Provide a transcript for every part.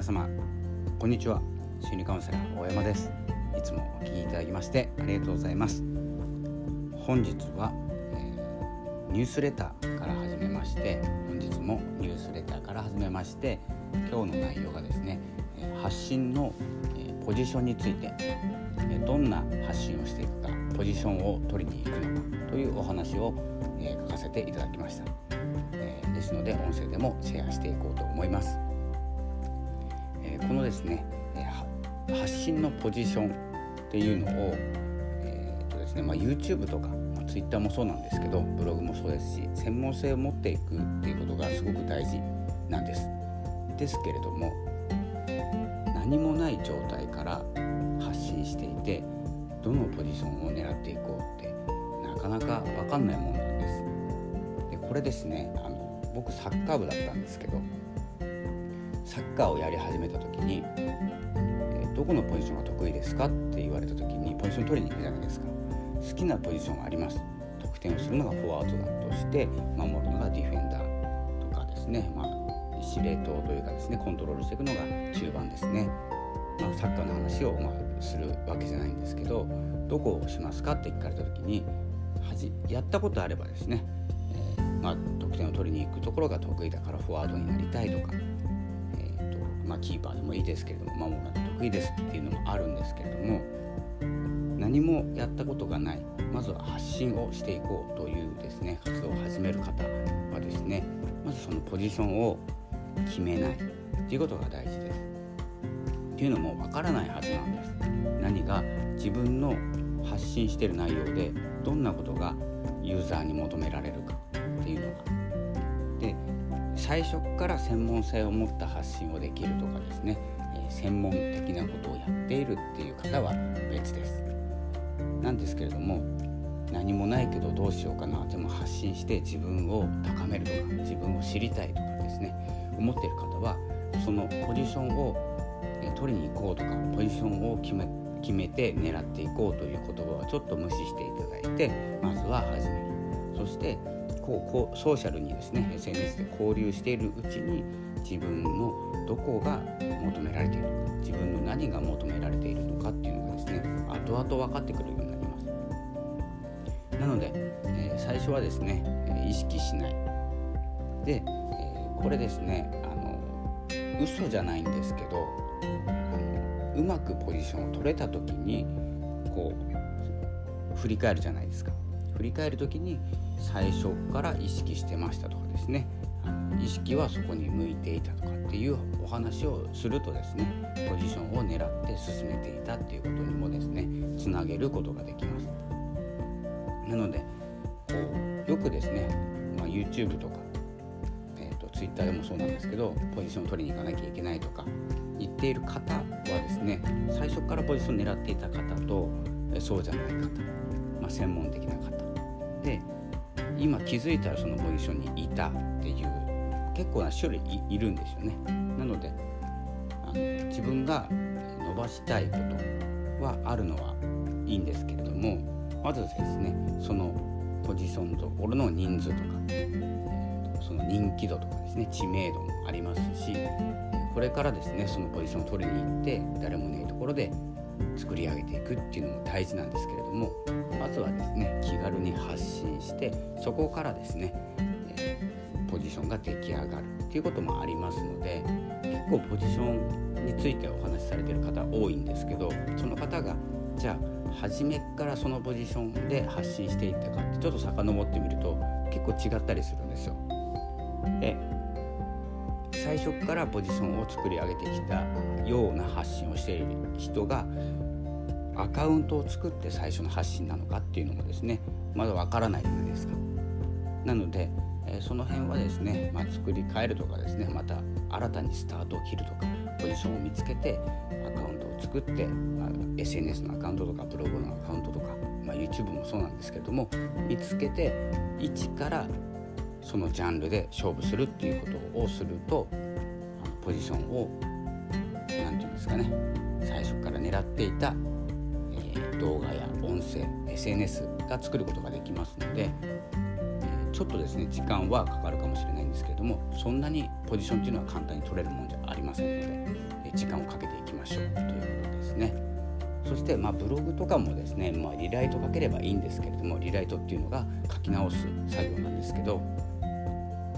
皆様こんにちは。心理カウンセラー大山です。いつもお聞きいただきましてありがとうございます。本日は、えー、ニュースレターから始めまして本日もニュースレターから始めまして今日の内容がですね発信のポジションについてどんな発信をしていくかポジションを取りに行くのかというお話を書かせていただきました。ですので音声でもシェアしていこうと思います。このですね発信のポジションっていうのを、えーとですねまあ、YouTube とか、まあ、Twitter もそうなんですけどブログもそうですし専門性を持っていくっていうことがすごく大事なんです。ですけれども何もない状態から発信していてどのポジションを狙っていこうってなかなか分かんないものなんです。でこれですねあの僕サッカー部だったんですけどサッカーをやり始めた時にえどこのポジションが得意ですかって言われた時にポジション取りに行くじゃないですか。好きなポジションはあります。得点をするのがフォワードだとして守るのがディフェンダーとかですね、まあ、司令塔というかですねコントロールしていくのが中盤ですね、まあ、サッカーの話をまあするわけじゃないんですけどどこをしますかって聞かれた時にはじやったことあればですね、えー、まあ、得点を取りに行くところが得意だからフォワードになりたいとかまあ、キーパーでもいいですけれども守るのが得意ですっていうのもあるんですけれども何もやったことがないまずは発信をしていこうというですね活動を始める方はですねまずそのポジションを決めないっていうことが大事です。っていうのもわからないはずなんです。何が自分の発信してる内容でどんなことがユーザーに求められるかっていうのが。最初から専門性を持った発信をできるとかですね、え専門的なことをやっているっていう方は別です。なんですけれども何もないけどどうしようかなでも発信して自分を高めるとか自分を知りたいとかですね思っている方はそのポジションを取りに行こうとかポジションを決め決めて狙っていこうという言葉はちょっと無視していただいてまずは始めるそしてこうこうソーシャルにですね SNS で交流しているうちに自分のどこが求められているのか自分の何が求められているのかっていうのがですね後々分かってくるようになります。なので、えー、最初はですね意識しない。で、えー、これですねあの嘘じゃないんですけどあのうまくポジションを取れた時にこう振り返るじゃないですか。振り返る時に最初から意識してましたとかですね。意識はそこに向いていたとかっていうお話をするとですねポジションを狙って進めていたっていうことにもですねつなげることができます。なのでこうよくですね、まあ、YouTube とか、えーと、Twitter でもそうなんですけどポジションを取りに行かなきゃいけないとか言っている方はですね最初からポジションを狙っていた方とそうじゃない方、まあ、専門的な方で今気づいたらそのポジションにいたっていう結構な種類いるんですよね。なのであの自分が伸ばしたいことはあるのはいいんですけれどもまずですねそのポジションところの人数とか、えー、その人気度とかですね知名度もありますしこれからですねそのポジションを取りに行って誰もいないところで作り上げていくっていうのも大事なんですけれどもまずはですね気軽に発信してそこからですね、え、ポジションが出来上がるっていうこともありますので結構ポジションについてお話しされてる方多いんですけどその方がじゃあ初めからそのポジションで発信していったかってちょっと遡ってみると結構違ったりするんですよ。で最初からポジションを作り上げてきたような発信をしている人がアカウントを作って最初の発信なのかっていうのもですねまだわからないじゃないですか。なので、え、その辺はですね、まあ、作り変えるとかですねまた新たにスタートを切るとかポジションを見つけてアカウントを作って、まあ、SNS のアカウントとかブログのアカウントとか、まあ、YouTube もそうなんですけども見つけて一からそのジャンルで勝負するっていうことをするとポジションを何て言うんですかね最初から狙っていた、えー、動画や音声 SNS が作ることができますので、えー、ちょっとですね時間はかかるかもしれないんですけれどもそんなにポジションっていうのは簡単に取れるもんじゃありませんので、え時間をかけていきましょうということですね。そして、まあ、ブログとかもですね、まあ、リライトかければいいんですけれどもリライトっていうのが書き直す作業なんですけど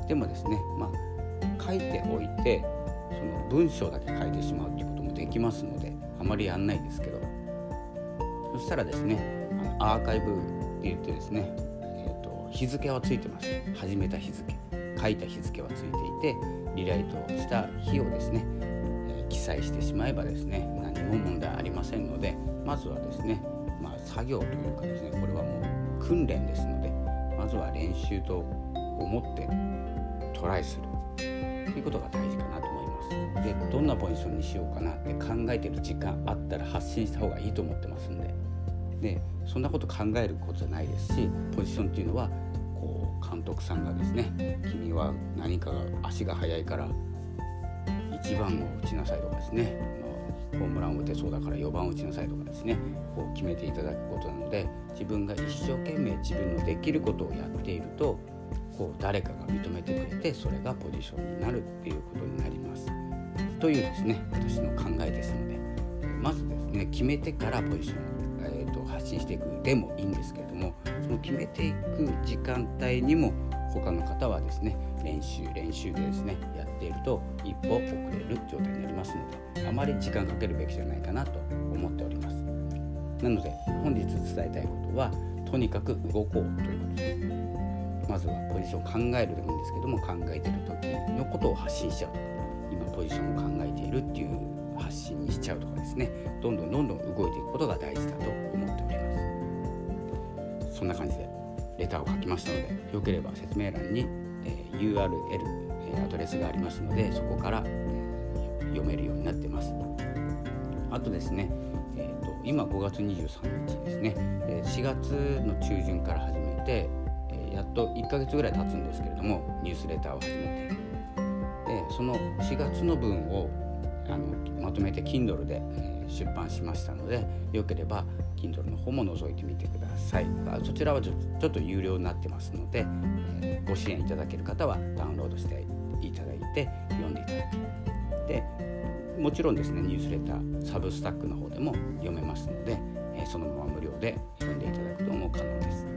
でもですね、まあ、書いておいてその文章だけ書いてしまうっていうこともできますのであまりやんないですけどそしたらですねあのアーカイブって言ってですね、えーと、日付はついてます。始めた日付書いた日付はついていてリライトした日をですね、えー、記載してしまえばですね何も問題ありませんのでまずはですね、まあ、作業というかですねこれはもう訓練ですのでまずは練習と思ってトライする。ということが大事かなと思います。でどんなポジションにしようかなって考えてる時間あったら発信した方がいいと思ってますんで。でそんなこと考えることじゃないですしポジションっていうのはこう監督さんがですね君は何かが足が速いから1番を打ちなさいとかですねホームランを打てそうだから4番を打ちなさいとかですねこう決めていただくことなので自分が一生懸命自分のできることをやっているとこう誰かが認めてくれてそれがポジションになるっていうことになります。というですね私の考えですのでまずですね決めてからポジション、えーと、発信していくでもいいんですけれどもその決めていく時間帯にも他の方はですね練習練習でですねやっていると一歩遅れる状態になりますのであまり時間かけるべきじゃないかなと思っておりますなので本日伝えたいことはとにかく動こうということですまずはポジションを考えるでもいいんですけども考えてる時のことを発信しちゃう。今ポジションを考えているっていう発信にしちゃうとかですね。どんどんどんどん動いていくことが大事だと思っております。そんな感じでレターを書きましたのでよければ説明欄に、え、URL、え、アドレスがありますのでそこから、え、読めるようになってます。あとですね、えーと、今5月23日ですね。4月の中旬から始めてやっと1ヶ月ぐらい経つんですけれどもニュースレターを始めて。でその4月の分をあのまとめて Kindle で、出版しましたのでよければ Kindle の方も覗いてみてください。そちらはちょっと有料になってますので、え、ご支援いただける方はダウンロードしていただいて読んでいただく。でもちろんですねニュースレターサブスタックの方でも読めますので、え、そのまま無料で読んでいただくとも可能です。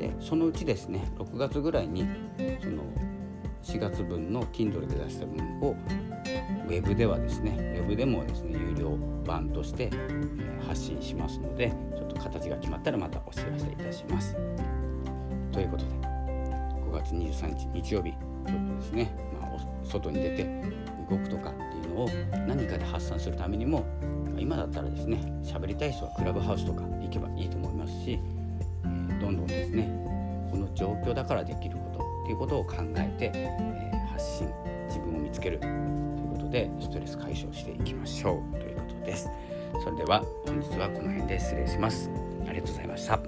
でそのうちですね6月ぐらいにその4月分の Kindle で出した分を Web ではですね Web でもですね有料版として、発信しますのでちょっと形が決まったらまたお知らせいたします。ということで5月23日日曜日ちょっとですね、まあ、外に出て動くとかっていうのを何かで発散するためにも今だったらですね喋りたい人はクラブハウスとか行けばいいと思いますしどんどんですねこの状況だからできることっていうことを考えて、えー、発信自分を見つけるということでストレス解消していきましょうということです。それでは本日はこの辺で失礼します。ありがとうございました。